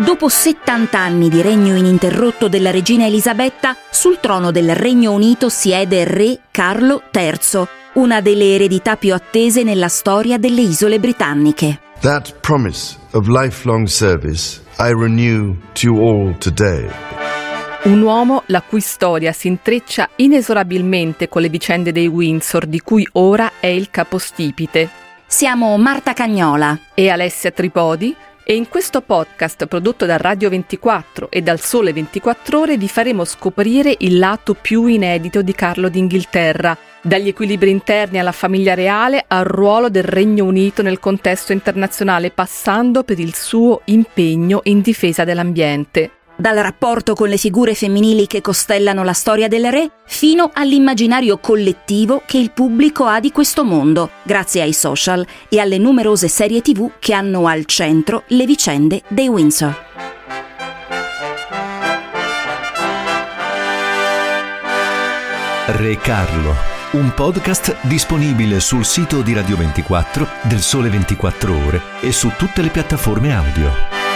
Dopo 70 anni di regno ininterrotto della regina Elisabetta, sul trono del Regno Unito siede re Carlo III, una delle eredità più attese nella storia delle isole britanniche. That promise of lifelong service I renew to all today. Un uomo la cui storia si intreccia inesorabilmente con le vicende dei Windsor, di cui ora è il capostipite. Siamo Marta Cagnola e Alessia Tripodi e in questo podcast prodotto da Radio 24 e dal Sole 24 Ore vi faremo scoprire il lato più inedito di Carlo d'Inghilterra, dagli equilibri interni alla famiglia reale al ruolo del Regno Unito nel contesto internazionale, passando per il suo impegno in difesa dell'ambiente dal rapporto con le figure femminili che costellano la storia del re, fino all'immaginario collettivo che il pubblico ha di questo mondo, grazie ai social e alle numerose serie tv che hanno al centro le vicende dei Windsor. Re Carlo, un podcast disponibile sul sito di Radio 24, del Sole 24 Ore e su tutte le piattaforme audio.